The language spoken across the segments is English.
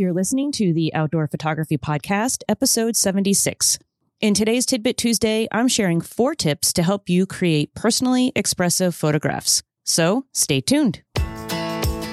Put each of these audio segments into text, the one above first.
You're listening to the Outdoor Photography Podcast, episode 76. In today's Tidbit Tuesday, I'm sharing four tips to help you create personally expressive photographs. So stay tuned.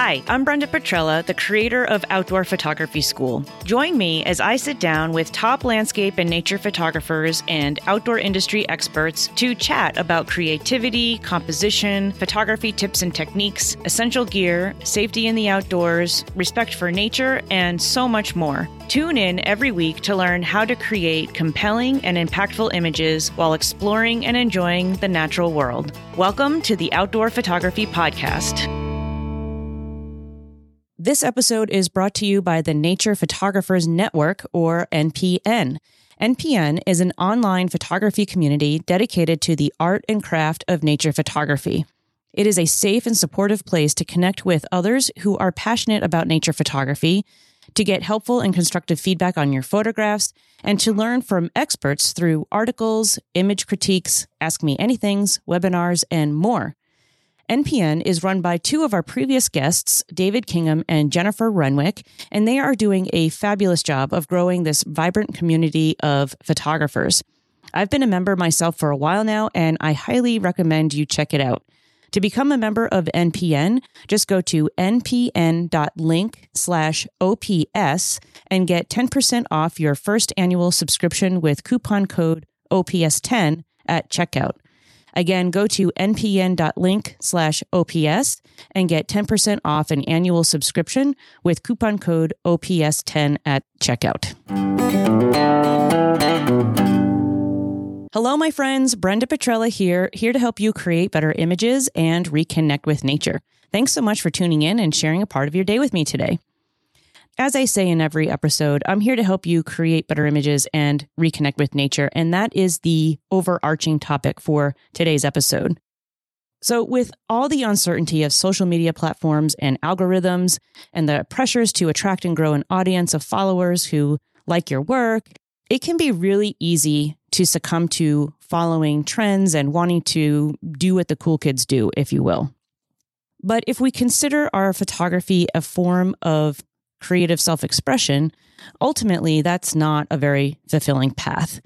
Hi, I'm Brenda Petrella, the creator of Outdoor Photography School. Join me as I sit down with top landscape and nature photographers and outdoor industry experts to chat about creativity, composition, photography tips and techniques, essential gear, safety in the outdoors, respect for nature, and so much more. Tune in every week to learn how to create compelling and impactful images while exploring and enjoying the natural world. Welcome to the Outdoor Photography Podcast. This episode is brought to you by the Nature Photographers Network, or NPN. NPN is an online photography community dedicated to the art and craft of nature photography. It is a safe and supportive place to connect with others who are passionate about nature photography, to get helpful and constructive feedback on your photographs, and to learn from experts through articles, image critiques, Ask Me Anythings, webinars, and more. NPN is run by two of our previous guests, David Kingham and Jennifer Renwick, and they are doing a fabulous job of growing this vibrant community of photographers. I've been a member myself for a while now, and I highly recommend you check it out. To become a member of NPN, just go to npn.link slash OPS and get 10% off your first annual subscription with coupon code OPS10 at checkout. Again, go to npn.link slash OPS and get 10% off an annual subscription with coupon code OPS10 at checkout. Hello, my friends. Brenda Petrella here, here to help you create better images and reconnect with nature. Thanks so much for tuning in and sharing a part of your day with me today. As I say in every episode, I'm here to help you create better images and reconnect with nature. And that is the overarching topic for today's episode. So, with all the uncertainty of social media platforms and algorithms, and the pressures to attract and grow an audience of followers who like your work, it can be really easy to succumb to following trends and wanting to do what the cool kids do, if you will. But if we consider our photography a form of creative self expression, ultimately that's not a very fulfilling path.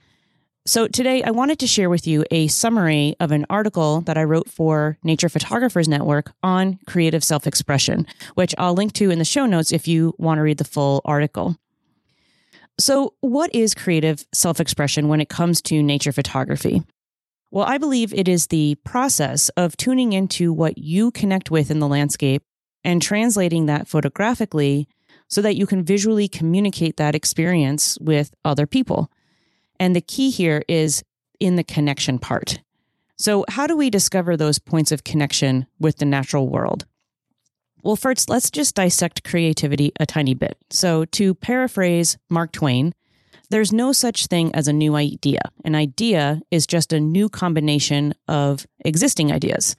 So, today I wanted to share with you a summary of an article that I wrote for Nature Photographers Network on creative self expression, which I'll link to in the show notes if you want to read the full article. So, what is creative self expression when it comes to nature photography? Well, I believe it is the process of tuning into what you connect with in the landscape and translating that photographically so that you can visually communicate that experience with other people. And the key here is in the connection part. So, how do we discover those points of connection with the natural world? Well, first, let's just dissect creativity a tiny bit. So, to paraphrase Mark Twain, there's no such thing as a new idea. An idea is just a new combination of existing ideas.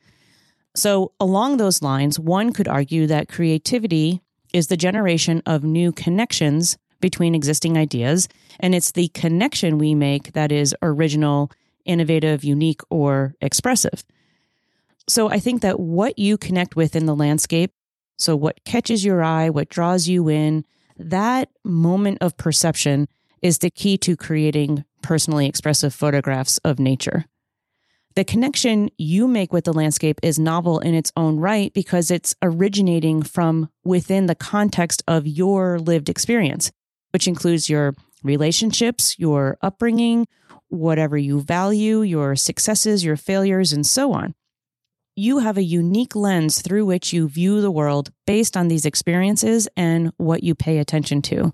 So, along those lines, one could argue that creativity is the generation of new connections between existing ideas. And it's the connection we make that is original, innovative, unique, or expressive. So I think that what you connect with in the landscape, so what catches your eye, what draws you in, that moment of perception is the key to creating personally expressive photographs of nature. The connection you make with the landscape is novel in its own right because it's originating from within the context of your lived experience, which includes your relationships, your upbringing, whatever you value, your successes, your failures, and so on. You have a unique lens through which you view the world based on these experiences and what you pay attention to.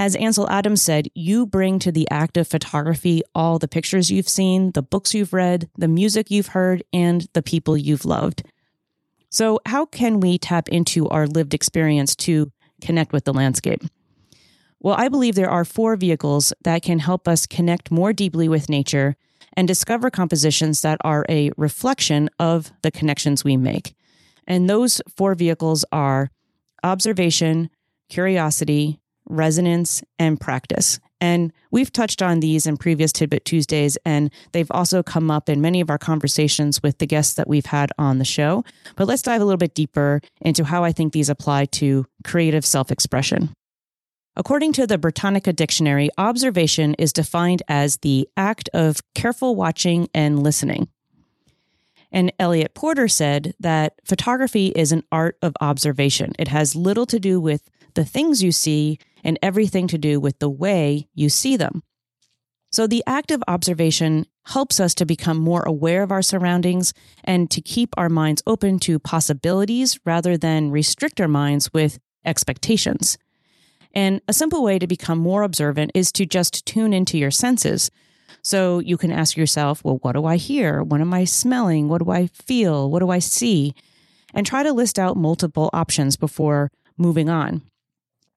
As Ansel Adams said, you bring to the act of photography all the pictures you've seen, the books you've read, the music you've heard, and the people you've loved. So, how can we tap into our lived experience to connect with the landscape? Well, I believe there are four vehicles that can help us connect more deeply with nature and discover compositions that are a reflection of the connections we make. And those four vehicles are observation, curiosity, resonance, and practice. And we've touched on these in previous Tidbit Tuesdays, and they've also come up in many of our conversations with the guests that we've had on the show. But let's dive a little bit deeper into how I think these apply to creative self expression. According to the Britannica Dictionary, observation is defined as the act of careful watching and listening. And Eliot Porter said that photography is an art of observation. It has little to do with the things you see and everything to do with the way you see them. So, the act of observation helps us to become more aware of our surroundings and to keep our minds open to possibilities rather than restrict our minds with expectations. And a simple way to become more observant is to just tune into your senses. So you can ask yourself, well, what do I hear? What am I smelling? What do I feel? What do I see? And try to list out multiple options before moving on.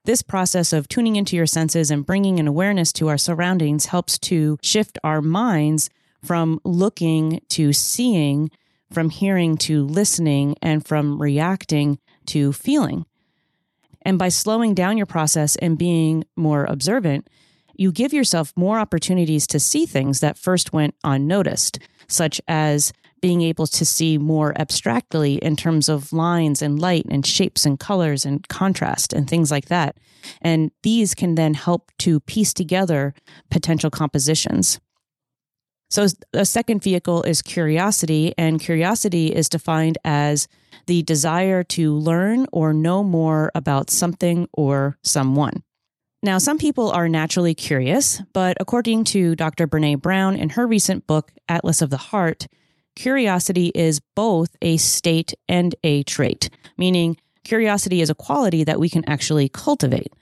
This process of tuning into your senses and bringing an awareness to our surroundings helps to shift our minds from looking to seeing, from hearing to listening, and from reacting to feeling. And by slowing down your process and being more observant, you give yourself more opportunities to see things that first went unnoticed, such as being able to see more abstractly in terms of lines and light and shapes and colors and contrast and things like that. And these can then help to piece together potential compositions. So, a second vehicle is curiosity, and curiosity is defined as the desire to learn or know more about something or someone. Now, some people are naturally curious, but according to Dr. Brene Brown in her recent book, Atlas of the Heart, curiosity is both a state and a trait, meaning curiosity is a quality that we can actually cultivate.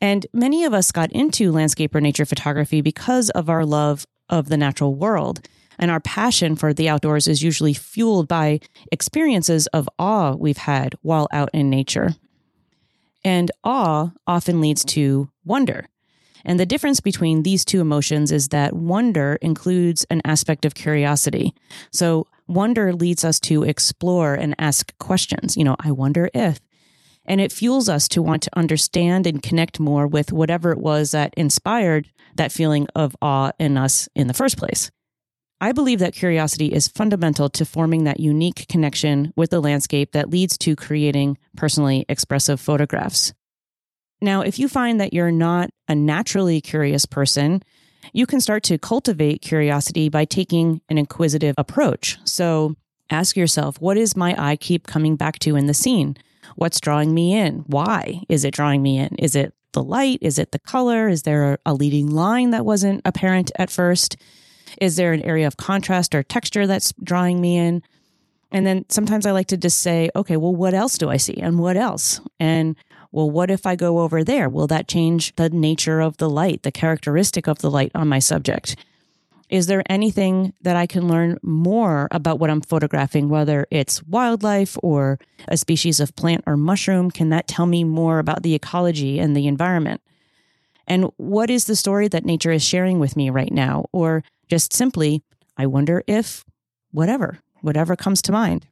And many of us got into landscape or nature photography because of our love of the natural world. And our passion for the outdoors is usually fueled by experiences of awe we've had while out in nature. And awe often leads to wonder. And the difference between these two emotions is that wonder includes an aspect of curiosity. So wonder leads us to explore and ask questions. You know, I wonder if. And it fuels us to want to understand and connect more with whatever it was that inspired that feeling of awe in us in the first place. I believe that curiosity is fundamental to forming that unique connection with the landscape that leads to creating personally expressive photographs. Now, if you find that you're not a naturally curious person, you can start to cultivate curiosity by taking an inquisitive approach. So ask yourself, what is my eye keep coming back to in the scene? What's drawing me in? Why is it drawing me in? Is it the light? Is it the color? Is there a leading line that wasn't apparent at first? Is there an area of contrast or texture that's drawing me in? And then sometimes I like to just say, okay, well, what else do I see? And what else? And well, what if I go over there? Will that change the nature of the light, the characteristic of the light on my subject? Is there anything that I can learn more about what I'm photographing, whether it's wildlife or a species of plant or mushroom? Can that tell me more about the ecology and the environment? And what is the story that nature is sharing with me right now? Or just simply, I wonder if whatever, whatever comes to mind.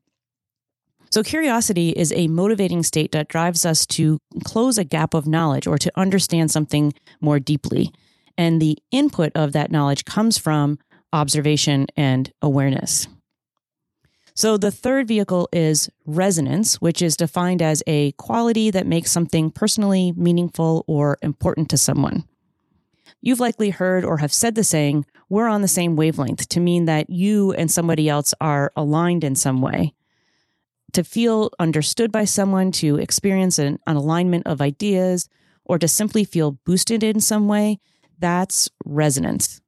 So, curiosity is a motivating state that drives us to close a gap of knowledge or to understand something more deeply. And the input of that knowledge comes from observation and awareness. So the third vehicle is resonance, which is defined as a quality that makes something personally meaningful or important to someone. You've likely heard or have said the saying, we're on the same wavelength, to mean that you and somebody else are aligned in some way. To feel understood by someone, to experience an, an alignment of ideas, or to simply feel boosted in some way, that's resonance.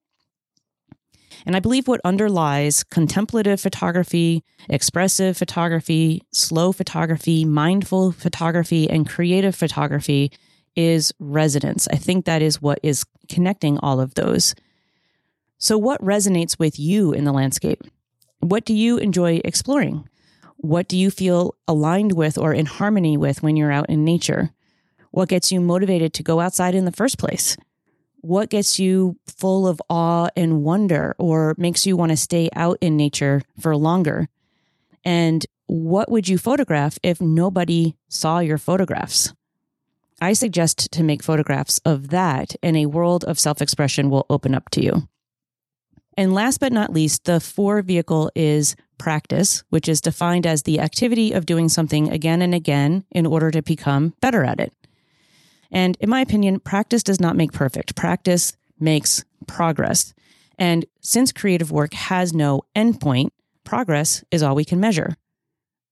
And I believe what underlies contemplative photography, expressive photography, slow photography, mindful photography, and creative photography is resonance. I think that is what is connecting all of those. So, what resonates with you in the landscape? What do you enjoy exploring? What do you feel aligned with or in harmony with when you're out in nature? What gets you motivated to go outside in the first place? what gets you full of awe and wonder or makes you want to stay out in nature for longer? And what would you photograph if nobody saw your photographs? I suggest to make photographs of that, and a world of self expression will open up to you. And last but not least, the four vehicle is practice, which is defined as the activity of doing something again and again in order to become better at it. And in my opinion, practice does not make perfect. Practice makes progress. And since creative work has no endpoint, progress is all we can measure.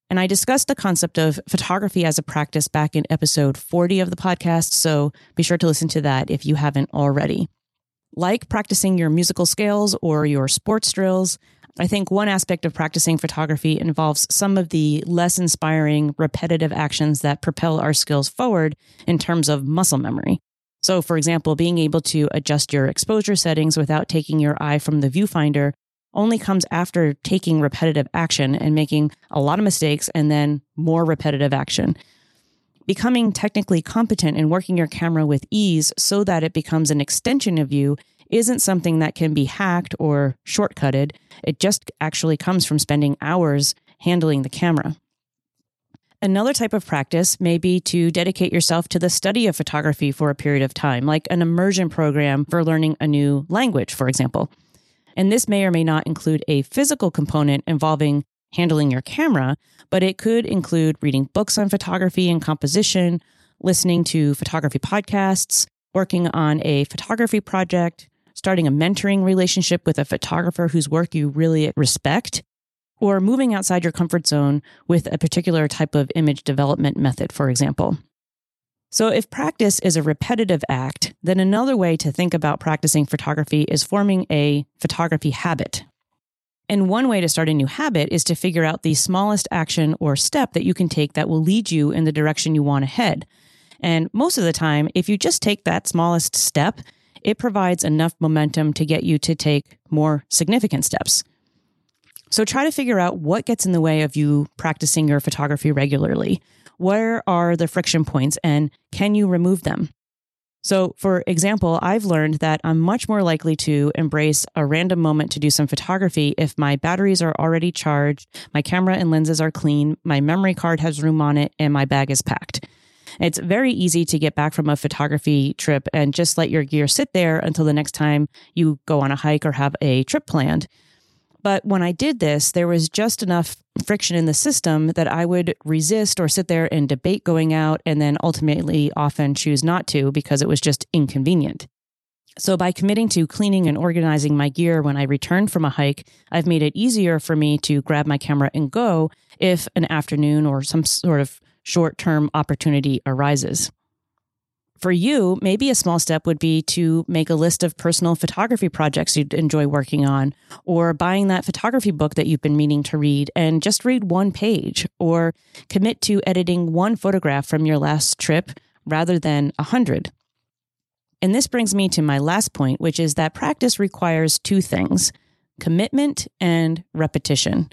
And I discussed the concept of photography as a practice back in episode 40 of the podcast, so be sure to listen to that if you haven't already. Like practicing your musical scales or your sports drills, I think one aspect of practicing photography involves some of the less inspiring, repetitive actions that propel our skills forward in terms of muscle memory. So, for example, being able to adjust your exposure settings without taking your eye from the viewfinder only comes after taking repetitive action and making a lot of mistakes and then more repetitive action. Becoming technically competent in working your camera with ease so that it becomes an extension of you isn't something that can be hacked or shortcutted. It just actually comes from spending hours handling the camera. Another type of practice may be to dedicate yourself to the study of photography for a period of time, like an immersion program for learning a new language, for example. And this may or may not include a physical component involving handling your camera, but it could include reading books on photography and composition, listening to photography podcasts, working on a photography project, starting a mentoring relationship with a photographer whose work you really respect, or moving outside your comfort zone with a particular type of image development method, for example. So, if practice is a repetitive act, then another way to think about practicing photography is forming a photography habit. And one way to start a new habit is to figure out the smallest action or step that you can take that will lead you in the direction you want to head. And most of the time, if you just take that smallest step, it provides enough momentum to get you to take more significant steps. So try to figure out what gets in the way of you practicing your photography regularly. Where are the friction points and can you remove them? So, for example, I've learned that I'm much more likely to embrace a random moment to do some photography if my batteries are already charged, my camera and lenses are clean, my memory card has room on it, and my bag is packed. It's very easy to get back from a photography trip and just let your gear sit there until the next time you go on a hike or have a trip planned. But when I did this, there was just enough friction in the system that I would resist or sit there and debate going out and then ultimately often choose not to because it was just inconvenient. So, by committing to cleaning and organizing my gear when I return from a hike, I've made it easier for me to grab my camera and go if an afternoon or some sort of short term opportunity arises. For you, maybe a small step would be to make a list of personal photography projects you'd enjoy working on, or buying that photography book that you've been meaning to read and just read one page, or commit to editing one photograph from your last trip rather than a hundred. And this brings me to my last point, which is that practice requires two things commitment and repetition.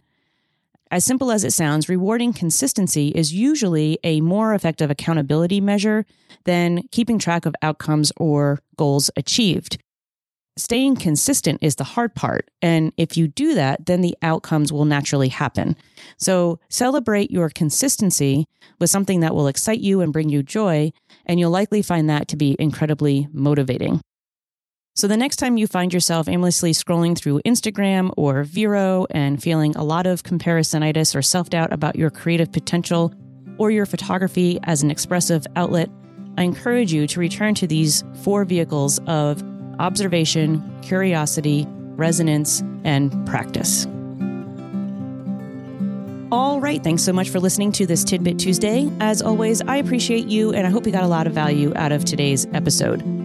As simple as it sounds, rewarding consistency is usually a more effective accountability measure than keeping track of outcomes or goals achieved. Staying consistent is the hard part. And if you do that, then the outcomes will naturally happen. So celebrate your consistency with something that will excite you and bring you joy, and you'll likely find that to be incredibly motivating. So the next time you find yourself aimlessly scrolling through Instagram or Vero and feeling a lot of comparisonitis or self doubt about your creative potential or your photography as an expressive outlet, I encourage you to return to these four vehicles of observation, curiosity, resonance, and practice. All right, thanks so much for listening to this Tidbit Tuesday. As always, I appreciate you and I hope you got a lot of value out of today's episode.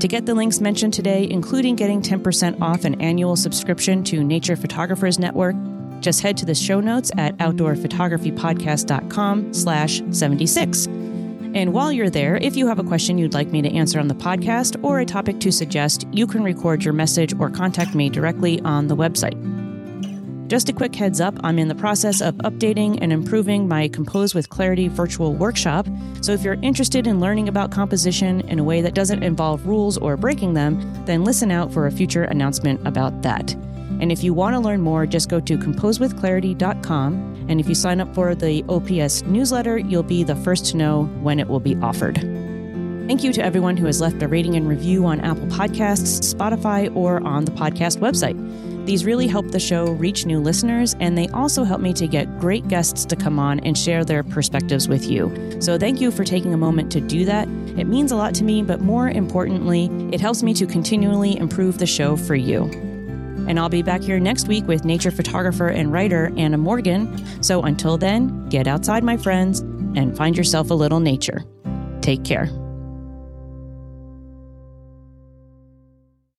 To get the links mentioned today, including getting 10% off an annual subscription to Nature Photographers Network, just head to the show notes at outdoorphotographypodcast.com slash 76. And while you're there, if you have a question you'd like me to answer on the podcast or a topic to suggest, you can record your message or contact me directly on the website. Just a quick heads up I'm in the process of updating and improving my Compose with Clarity virtual workshop. So if you're interested in learning about composition in a way that doesn't involve rules or breaking them, then listen out for a future announcement about that. And if you want to learn more, just go to composewithclarity.com. And if you sign up for the OPS newsletter, you'll be the first to know when it will be offered. Thank you to everyone who has left a rating and review on Apple Podcasts, Spotify, or on the podcast website. These really help the show reach new listeners, and they also help me to get great guests to come on and share their perspectives with you. So, thank you for taking a moment to do that. It means a lot to me, but more importantly, it helps me to continually improve the show for you. And I'll be back here next week with nature photographer and writer Anna Morgan. So until then, get outside, my friends, and find yourself a little nature. Take care.